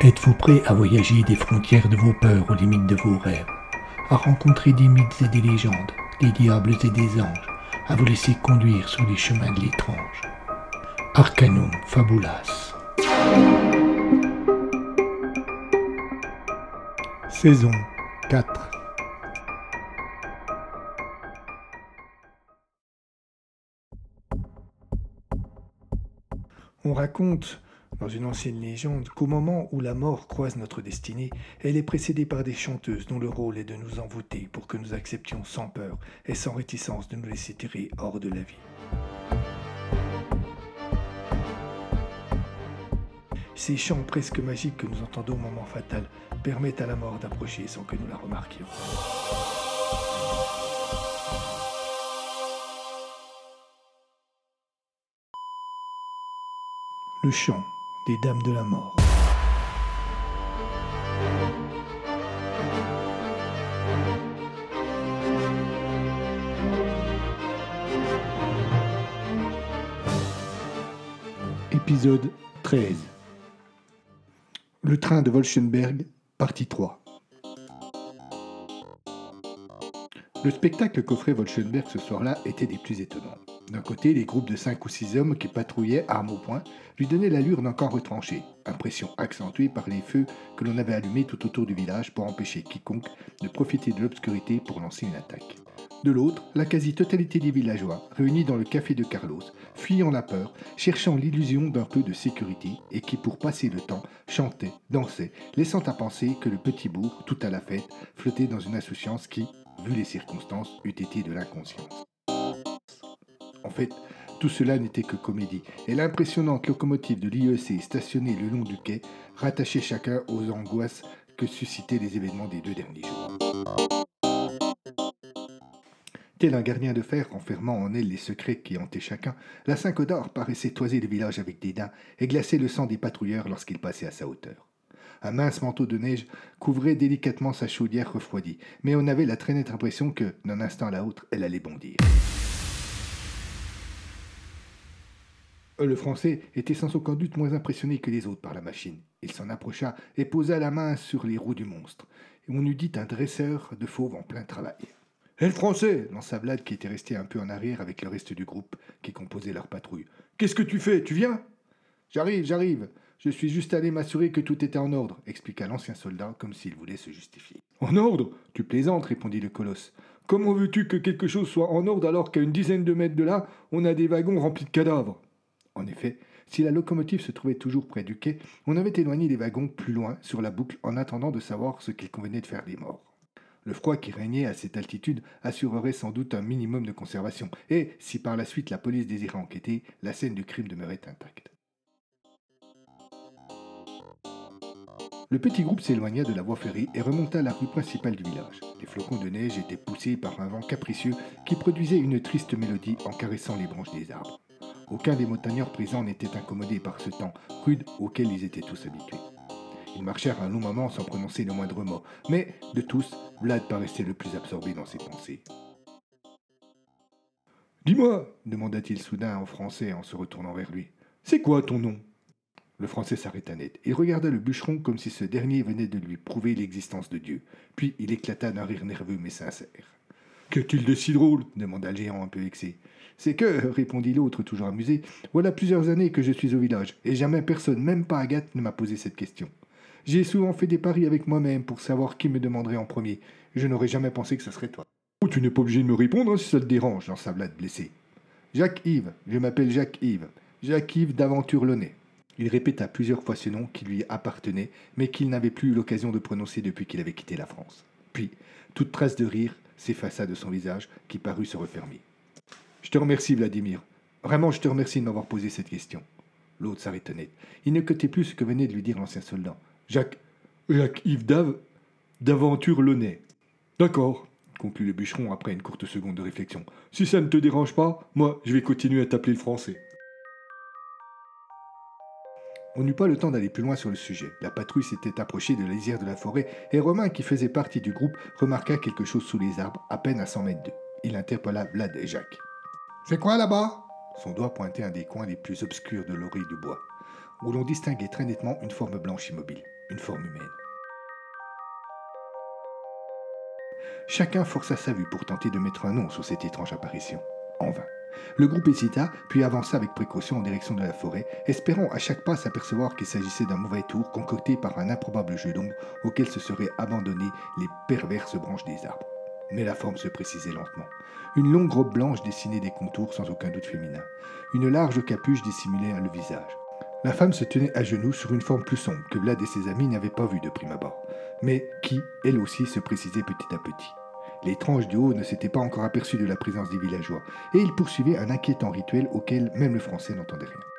Êtes-vous prêt à voyager des frontières de vos peurs aux limites de vos rêves, à rencontrer des mythes et des légendes, des diables et des anges, à vous laisser conduire sur les chemins de l'étrange. Arcanum Fabulas. Saison 4 On raconte dans une ancienne légende qu'au moment où la mort croise notre destinée, elle est précédée par des chanteuses dont le rôle est de nous envoûter pour que nous acceptions sans peur et sans réticence de nous laisser tirer hors de la vie. Ces chants presque magiques que nous entendons au moment fatal permettent à la mort d'approcher sans que nous la remarquions. Le chant des Dames de la Mort. Épisode 13 Le train de Wolfenberg, partie 3 Le spectacle qu'offrait Wolfenberg ce soir-là était des plus étonnants. D'un côté, les groupes de 5 ou 6 hommes qui patrouillaient, armes au poing, lui donnaient l'allure d'un camp retranché, impression accentuée par les feux que l'on avait allumés tout autour du village pour empêcher quiconque de profiter de l'obscurité pour lancer une attaque. De l'autre, la quasi-totalité des villageois, réunis dans le café de Carlos, fuyant la peur, cherchant l'illusion d'un peu de sécurité, et qui, pour passer le temps, chantaient, dansaient, laissant à penser que le petit bourg, tout à la fête, flottait dans une insouciance qui, vu les circonstances, eût été de l'inconscience. En fait, tout cela n'était que comédie, et l'impressionnante locomotive de l'IEC stationnée le long du quai rattachait chacun aux angoisses que suscitaient les événements des deux derniers jours. Tel un gardien de fer renfermant en elle les secrets qui hantaient chacun, la cinq d'or paraissait toiser le village avec dédain et glacer le sang des patrouilleurs lorsqu'ils passaient à sa hauteur. Un mince manteau de neige couvrait délicatement sa chaudière refroidie, mais on avait la très nette impression que, d'un instant à l'autre, elle allait bondir. Le Français était sans aucun doute moins impressionné que les autres par la machine. Il s'en approcha et posa la main sur les roues du monstre. Et on eût dit un dresseur de fauves en plein travail. Hé le Français lança Vlad qui était resté un peu en arrière avec le reste du groupe qui composait leur patrouille. Qu'est-ce que tu fais? Tu viens J'arrive, j'arrive. Je suis juste allé m'assurer que tout était en ordre, expliqua l'ancien soldat comme s'il voulait se justifier. En ordre Tu plaisantes, répondit le colosse. Comment veux-tu que quelque chose soit en ordre alors qu'à une dizaine de mètres de là, on a des wagons remplis de cadavres? En effet, si la locomotive se trouvait toujours près du quai, on avait éloigné les wagons plus loin sur la boucle en attendant de savoir ce qu'il convenait de faire des morts. Le froid qui régnait à cette altitude assurerait sans doute un minimum de conservation, et si par la suite la police désirait enquêter, la scène du crime demeurait intacte. Le petit groupe s'éloigna de la voie ferrée et remonta la rue principale du village. Les flocons de neige étaient poussés par un vent capricieux qui produisait une triste mélodie en caressant les branches des arbres. Aucun des montagnards présents n'était incommodé par ce temps rude auquel ils étaient tous habitués. Ils marchèrent un long moment sans prononcer le moindre mot, mais de tous, Vlad paraissait le plus absorbé dans ses pensées. Dis-moi, demanda-t-il soudain en français en se retournant vers lui, c'est quoi ton nom? Le français s'arrêta net et regarda le bûcheron comme si ce dernier venait de lui prouver l'existence de Dieu. Puis il éclata d'un rire nerveux mais sincère. Qu'est-il de si drôle demanda le géant un peu vexé. C'est que, répondit l'autre, toujours amusé, voilà plusieurs années que je suis au village, et jamais personne, même pas Agathe, ne m'a posé cette question. J'ai souvent fait des paris avec moi-même pour savoir qui me demanderait en premier. Je n'aurais jamais pensé que ce serait toi. Oh, tu n'es pas obligé de me répondre hein, si ça te dérange, lança Vlad blessé. Jacques-Yves, je m'appelle Jacques-Yves. Jacques-Yves d'Aventure Launay. Il répéta plusieurs fois ce nom qui lui appartenait, mais qu'il n'avait plus eu l'occasion de prononcer depuis qu'il avait quitté la France. Puis, toute trace de rire s'effaça de son visage, qui parut se refermer. Je te remercie, Vladimir. Vraiment, je te remercie de m'avoir posé cette question. L'autre s'arrêta net. Il n'écoutait plus ce que venait de lui dire l'ancien soldat. Jacques. Jacques Yves Dave. D'aventure Launay. D'accord, conclut le bûcheron après une courte seconde de réflexion. Si ça ne te dérange pas, moi, je vais continuer à t'appeler le français. On n'eut pas le temps d'aller plus loin sur le sujet. La patrouille s'était approchée de la lisière de la forêt et Romain, qui faisait partie du groupe, remarqua quelque chose sous les arbres, à peine à cent mètres d'eux. il interpella Vlad et Jacques. C'est quoi là-bas? Son doigt pointait un des coins les plus obscurs de l'oreille du bois, où l'on distinguait très nettement une forme blanche immobile, une forme humaine. Chacun força sa vue pour tenter de mettre un nom sur cette étrange apparition. En vain. Le groupe hésita, puis avança avec précaution en direction de la forêt, espérant à chaque pas s'apercevoir qu'il s'agissait d'un mauvais tour concocté par un improbable jeu d'ombre auquel se seraient abandonnées les perverses branches des arbres. Mais la forme se précisait lentement. Une longue robe blanche dessinait des contours sans aucun doute féminins. Une large capuche dissimulait le visage. La femme se tenait à genoux sur une forme plus sombre que Vlad et ses amis n'avaient pas vue de prime abord, mais qui, elle aussi, se précisait petit à petit. L'étrange du haut ne s'était pas encore aperçu de la présence des villageois, et il poursuivait un inquiétant rituel auquel même le français n'entendait rien.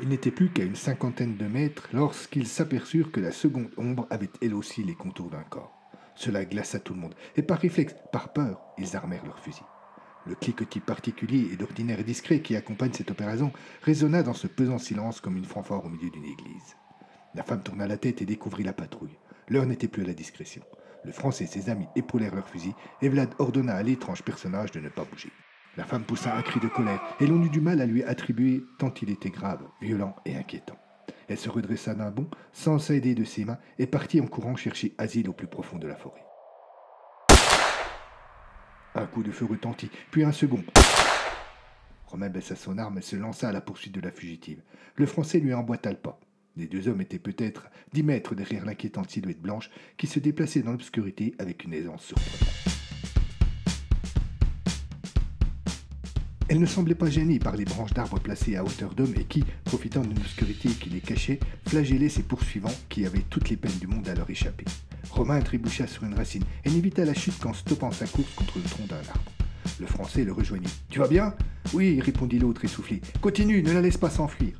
Il n'était plus qu'à une cinquantaine de mètres lorsqu'ils s'aperçurent que la seconde ombre avait elle aussi les contours d'un corps. Cela glaça tout le monde, et par réflexe, par peur, ils armèrent leurs fusils. Le cliquetis particulier et d'ordinaire discret qui accompagne cette opération résonna dans ce pesant silence comme une fanfare au milieu d'une église. La femme tourna la tête et découvrit la patrouille. L'heure n'était plus à la discrétion. Le Français et ses amis épaulèrent leurs fusils et Vlad ordonna à l'étrange personnage de ne pas bouger. La femme poussa un cri de colère et l'on eut du mal à lui attribuer tant il était grave, violent et inquiétant. Elle se redressa d'un bond, sans s'aider de ses mains, et partit en courant chercher asile au plus profond de la forêt. Un coup de feu retentit, puis un second. Romain baissa son arme et se lança à la poursuite de la fugitive. Le Français lui emboîta le pas. Les deux hommes étaient peut-être dix mètres derrière l'inquiétante silhouette blanche qui se déplaçait dans l'obscurité avec une aisance surprenante. Elle ne semblait pas gênée par les branches d'arbres placées à hauteur d'homme et qui, profitant d'une obscurité qui les cachait, flagellaient ses poursuivants qui avaient toutes les peines du monde à leur échapper. Romain trébucha sur une racine et n'évita la chute qu'en stoppant sa course contre le tronc d'un arbre. Le Français le rejoignit. Tu vas bien Oui, répondit l'autre essoufflé. Continue, ne la laisse pas s'enfuir.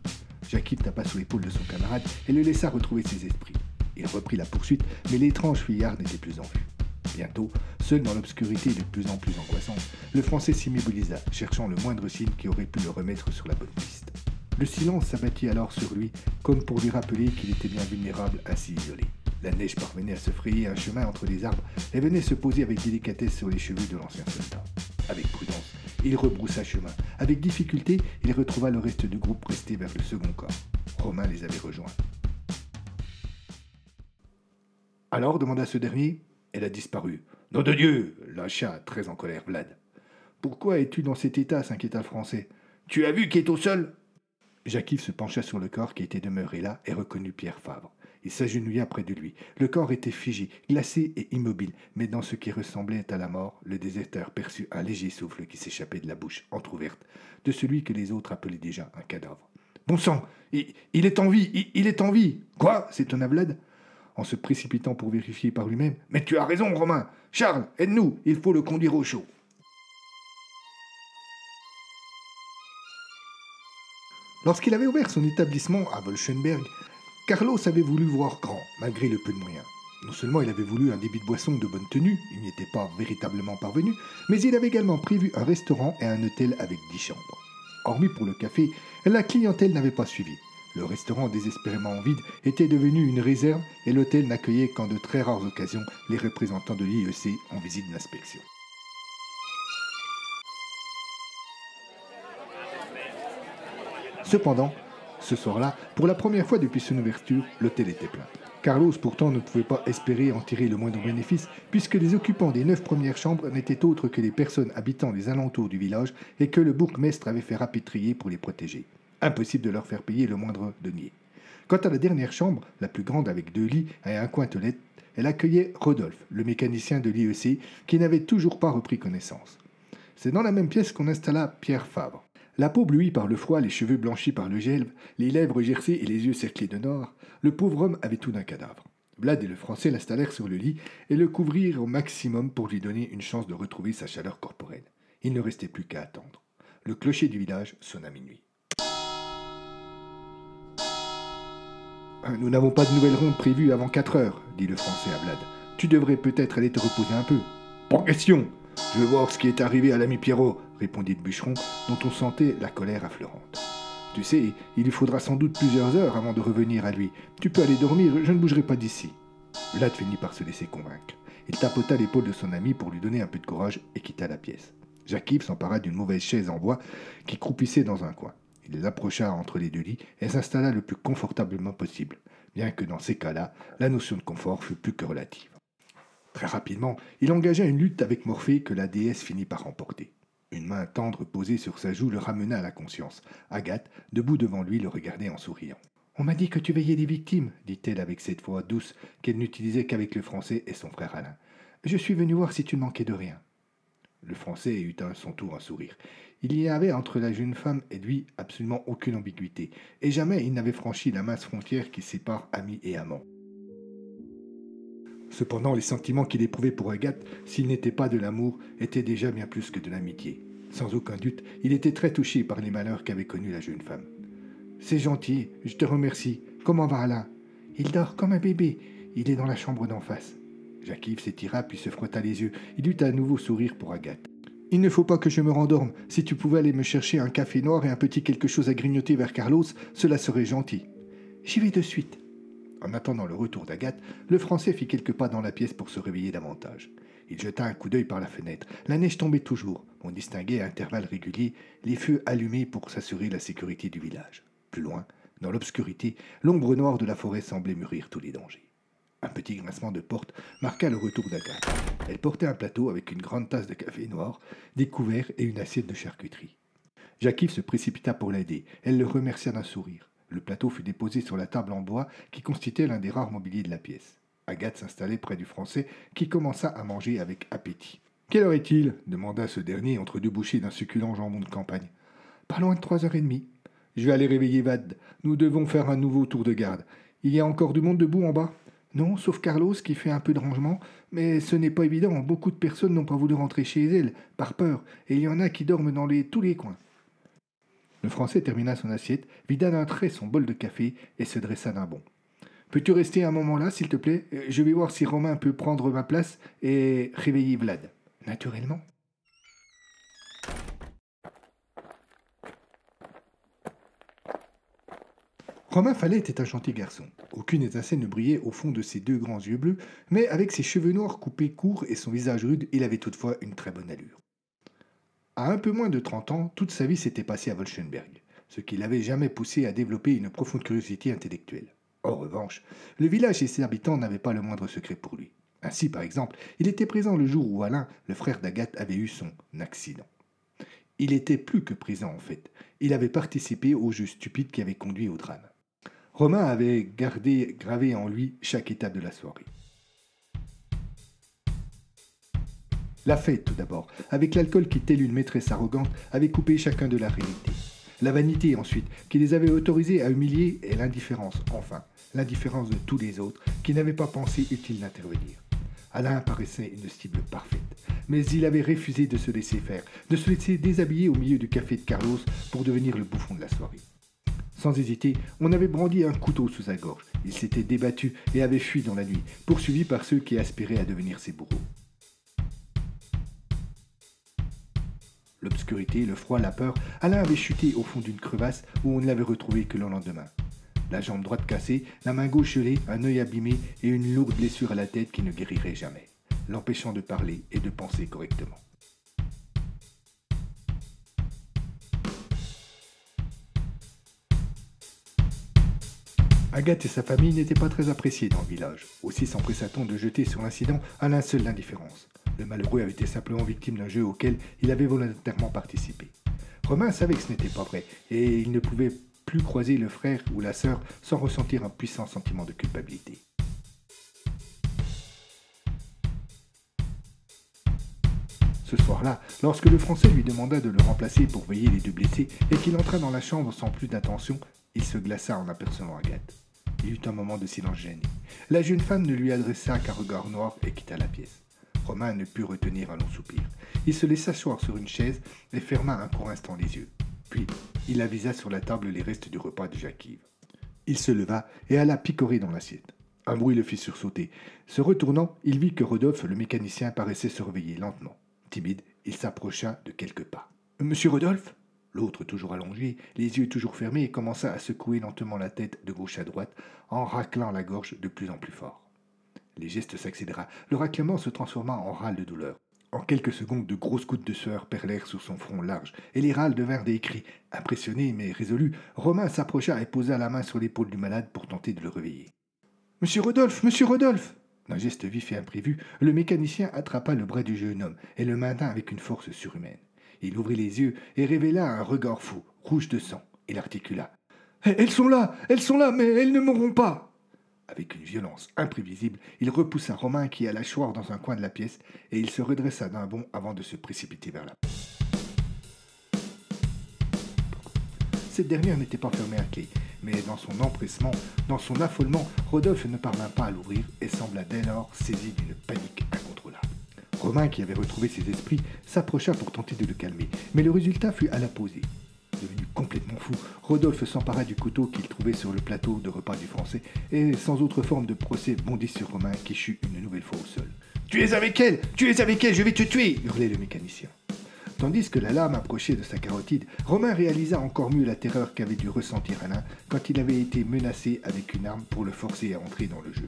Jacques tapa sur l'épaule de son camarade et le laissa retrouver ses esprits. Il reprit la poursuite, mais l'étrange fuyard n'était plus en vue. Bientôt, seul dans l'obscurité de plus en plus angoissante, le Français s'immobilisa, cherchant le moindre signe qui aurait pu le remettre sur la bonne piste. Le silence s'abattit alors sur lui, comme pour lui rappeler qu'il était bien vulnérable, ainsi isolé. La neige parvenait à se frayer un chemin entre les arbres et venait se poser avec délicatesse sur les cheveux de l'ancien soldat. Avec prudence, il rebroussa chemin. Avec difficulté, il retrouva le reste du groupe resté vers le second corps. Romain les avait rejoints. Alors? demanda ce dernier. Elle a disparu. Nom de Dieu lâcha, très en colère, Vlad. Pourquoi es-tu dans cet état s'inquiéta le Français. Tu as vu qui est au sol? Jacques se pencha sur le corps qui était demeuré là et reconnut Pierre Favre. Il s'agenouilla près de lui. Le corps était figé, glacé et immobile, mais dans ce qui ressemblait à la mort, le déserteur perçut un léger souffle qui s'échappait de la bouche entr'ouverte de celui que les autres appelaient déjà un cadavre. Bon sang, il, est en vie, il, est en vie. Quoi? s'étonna Vlad en se précipitant pour vérifier par lui-même. Mais tu as raison, Romain. Charles, aide-nous, il faut le conduire au chaud. Lorsqu'il avait ouvert son établissement à Wolfenberg, Carlos avait voulu voir grand, malgré le peu de moyens. Non seulement il avait voulu un débit de boisson de bonne tenue, il n'y était pas véritablement parvenu, mais il avait également prévu un restaurant et un hôtel avec dix chambres. Hormis pour le café, la clientèle n'avait pas suivi. Le restaurant désespérément vide était devenu une réserve et l'hôtel n'accueillait qu'en de très rares occasions les représentants de l'IEC en visite d'inspection. Cependant, ce soir-là, pour la première fois depuis son ouverture, l'hôtel était plein. Carlos pourtant ne pouvait pas espérer en tirer le moindre bénéfice, puisque les occupants des neuf premières chambres n'étaient autres que les personnes habitant les alentours du village et que le bourgmestre avait fait rapatrier pour les protéger. Impossible de leur faire payer le moindre denier. Quant à la dernière chambre, la plus grande avec deux lits et un coin toilette, elle accueillait Rodolphe, le mécanicien de l'IEC, qui n'avait toujours pas repris connaissance. C'est dans la même pièce qu'on installa Pierre Fabre. La peau bluie par le froid, les cheveux blanchis par le gel, les lèvres gercées et les yeux cerclés de noir, le pauvre homme avait tout d'un cadavre. Vlad et le Français l'installèrent sur le lit et le couvrirent au maximum pour lui donner une chance de retrouver sa chaleur corporelle. Il ne restait plus qu'à attendre. Le clocher du village sonna minuit. Nous n'avons pas de nouvelle ronde prévue avant quatre heures, dit le Français à Vlad. Tu devrais peut-être aller te reposer un peu. Pas question Je veux voir ce qui est arrivé à l'ami Pierrot. répondit le bûcheron, dont on sentait la colère affleurante. Tu sais, il lui faudra sans doute plusieurs heures avant de revenir à lui. Tu peux aller dormir, je ne bougerai pas d'ici. Vlad finit par se laisser convaincre. Il tapota l'épaule de son ami pour lui donner un peu de courage et quitta la pièce. Jacques s'empara d'une mauvaise chaise en bois qui croupissait dans un coin. Il l'approcha entre les deux lits et s'installa le plus confortablement possible, bien que dans ces cas-là, la notion de confort fût plus que relative. Très rapidement, il engagea une lutte avec Morphée que la déesse finit par remporter. Une main tendre posée sur sa joue le ramena à la conscience. Agathe, debout devant lui, le regardait en souriant. On m'a dit que tu veillais les victimes, dit-elle avec cette voix douce qu'elle n'utilisait qu'avec le français et son frère Alain. Je suis venu voir si tu ne manquais de rien. Le Français eut à son tour un sourire. Il y avait entre la jeune femme et lui absolument aucune ambiguïté, et jamais il n'avait franchi la mince frontière qui sépare amis et amants. Cependant, les sentiments qu'il éprouvait pour Agathe, s'ils n'étaient pas de l'amour, étaient déjà bien plus que de l'amitié. Sans aucun doute, il était très touché par les malheurs qu'avait connus la jeune femme. C'est gentil, je te remercie. Comment va Alain Il dort comme un bébé. Il est dans la chambre d'en face. Jacques-Yves s'étira puis se frotta les yeux. Il eut un nouveau sourire pour Agathe. Il ne faut pas que je me rendorme. Si tu pouvais aller me chercher un café noir et un petit quelque chose à grignoter vers Carlos, cela serait gentil. J'y vais de suite. En attendant le retour d'Agathe, le Français fit quelques pas dans la pièce pour se réveiller davantage. Il jeta un coup d'œil par la fenêtre. La neige tombait toujours. On distinguait à intervalles réguliers les feux allumés pour s'assurer la sécurité du village. Plus loin, dans l'obscurité, l'ombre noire de la forêt semblait mûrir tous les dangers. Un petit grincement de porte marqua le retour d'Agathe. Elle portait un plateau avec une grande tasse de café noir, des couverts et une assiette de charcuterie. Jacques se précipita pour l'aider. Elle le remercia d'un sourire. Le plateau fut déposé sur la table en bois qui constituait l'un des rares mobiliers de la pièce. Agathe s'installait près du Français qui commença à manger avec appétit. Quelle heure est-il? demanda ce dernier entre deux bouchées d'un succulent jambon de campagne. Pas loin de trois heures et demie. Je vais aller réveiller Vad. Nous devons faire un nouveau tour de garde. Il y a encore du monde debout en bas non, sauf Carlos qui fait un peu de rangement, mais ce n'est pas évident. Beaucoup de personnes n'ont pas voulu rentrer chez elles, par peur, et il y en a qui dorment dans tous les coins. Le Français termina son assiette, vida d'un trait son bol de café et se dressa d'un bond. Peux-tu rester un moment là, s'il te plaît? Je vais voir si Romain peut prendre ma place et réveiller Vlad. Naturellement. Romain Fallet était un gentil garçon. Aucune étincelle ne brillait au fond de ses deux grands yeux bleus, mais avec ses cheveux noirs coupés courts et son visage rude, il avait toutefois une très bonne allure. À un peu moins de 30 ans, toute sa vie s'était passée à Wolfenberg, ce qui l'avait jamais poussé à développer une profonde curiosité intellectuelle. En revanche, le village et ses habitants n'avaient pas le moindre secret pour lui. Ainsi, par exemple, il était présent le jour où Alain, le frère d'Agathe, avait eu son accident. Il était plus que présent en fait. Il avait participé au jeu stupide qui avait conduit au drame. Romain avait gardé gravé en lui chaque étape de la soirée. La fête, tout d'abord, avec l'alcool qui, telle une maîtresse arrogante, avait coupé chacun de la réalité. La vanité, ensuite, qui les avait autorisés à humilier, et l'indifférence, enfin, l'indifférence de tous les autres, qui n'avaient pas pensé utile d'intervenir. Alain paraissait une cible parfaite, mais il avait refusé de se laisser faire, de se laisser déshabiller au milieu du café de Carlos pour devenir le bouffon de la soirée. Sans hésiter, on avait brandi un couteau sous sa gorge. Il s'était débattu et avait fui dans la nuit, poursuivi par ceux qui aspiraient à devenir ses bourreaux. L'obscurité, le froid, la peur, Alain avait chuté au fond d'une crevasse où on ne l'avait retrouvé que le lendemain. La jambe droite cassée, la main gauche gelée, un œil abîmé et une lourde blessure à la tête qui ne guérirait jamais, l'empêchant de parler et de penser correctement. Agathe et sa famille n'étaient pas très appréciés dans le village. Aussi s'empressa-t-on de jeter sur l'incident un linceul d'indifférence. Le malheureux avait été simplement victime d'un jeu auquel il avait volontairement participé. Romain savait que ce n'était pas vrai, et il ne pouvait plus croiser le frère ou la sœur sans ressentir un puissant sentiment de culpabilité. Ce soir-là, lorsque le Français lui demanda de le remplacer pour veiller les deux blessés et qu'il entra dans la chambre sans plus d'intention, il se glaça en apercevant Agathe. Il eut un moment de silence gêné. La jeune femme ne lui adressa qu'un regard noir et quitta la pièce. Romain ne put retenir un long soupir. Il se laissa asseoir sur une chaise et ferma un court instant les yeux. Puis, il avisa sur la table les restes du repas de Jacques-Yves. Il se leva et alla picorer dans l'assiette. Un bruit le fit sursauter. Se retournant, il vit que Rodolphe, le mécanicien, paraissait se réveiller lentement. Timide, il s'approcha de quelques pas. Monsieur Rodolphe? L'autre, toujours allongé, les yeux toujours fermés, commença à secouer lentement la tête de gauche à droite, en raclant la gorge de plus en plus fort. Les gestes s'accélérèrent. Le raclement se transforma en râle de douleur. En quelques secondes, de grosses gouttes de sueur perlèrent sur son front large, et les râles devinrent des cris. Impressionné mais résolu, Romain s'approcha et posa la main sur l'épaule du malade pour tenter de le réveiller. Monsieur Rodolphe, monsieur Rodolphe D'un geste vif et imprévu, le mécanicien attrapa le bras du jeune homme et le maintint avec une force surhumaine. Il ouvrit les yeux et révéla un regard fou, rouge de sang. Il articula. Elles sont là, elles sont là, mais elles ne mourront pas. Avec une violence imprévisible, il repoussa Romain qui alla choir dans un coin de la pièce, et il se redressa d'un bond avant de se précipiter vers la porte. Cette dernière n'était pas fermée à clé, mais dans son empressement, dans son affolement, Rodolphe ne parvint pas à l'ouvrir et sembla dès lors saisi d'une panique. Romain, qui avait retrouvé ses esprits, s'approcha pour tenter de le calmer, mais le résultat fut à la posée. Devenu complètement fou, Rodolphe s'empara du couteau qu'il trouvait sur le plateau de repas du français et, sans autre forme de procès, bondit sur Romain qui chut une nouvelle fois au sol. Tu es avec elle Tu es avec elle Je vais te tuer hurlait le mécanicien. Tandis que la lame approchait de sa carotide, Romain réalisa encore mieux la terreur qu'avait dû ressentir Alain quand il avait été menacé avec une arme pour le forcer à entrer dans le jeu.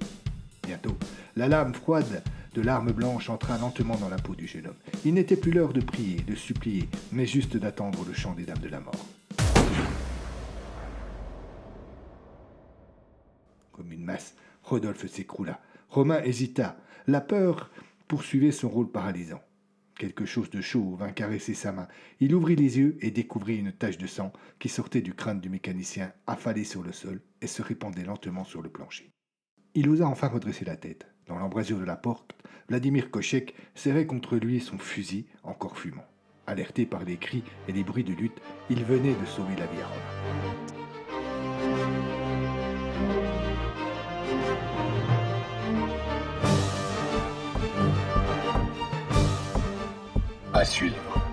Bientôt, la lame froide de l'arme blanche entra lentement dans la peau du jeune homme. Il n'était plus l'heure de prier, de supplier, mais juste d'attendre le chant des dames de la mort. Comme une masse, Rodolphe s'écroula. Romain hésita. La peur poursuivait son rôle paralysant. Quelque chose de chaud vint caresser sa main. Il ouvrit les yeux et découvrit une tache de sang qui sortait du crâne du mécanicien, affalé sur le sol, et se répandait lentement sur le plancher. Il osa enfin redresser la tête. Dans l'embrasure de la porte, Vladimir Kochek serrait contre lui son fusil, encore fumant. Alerté par les cris et les bruits de lutte, il venait de sauver la vie à. À suivre.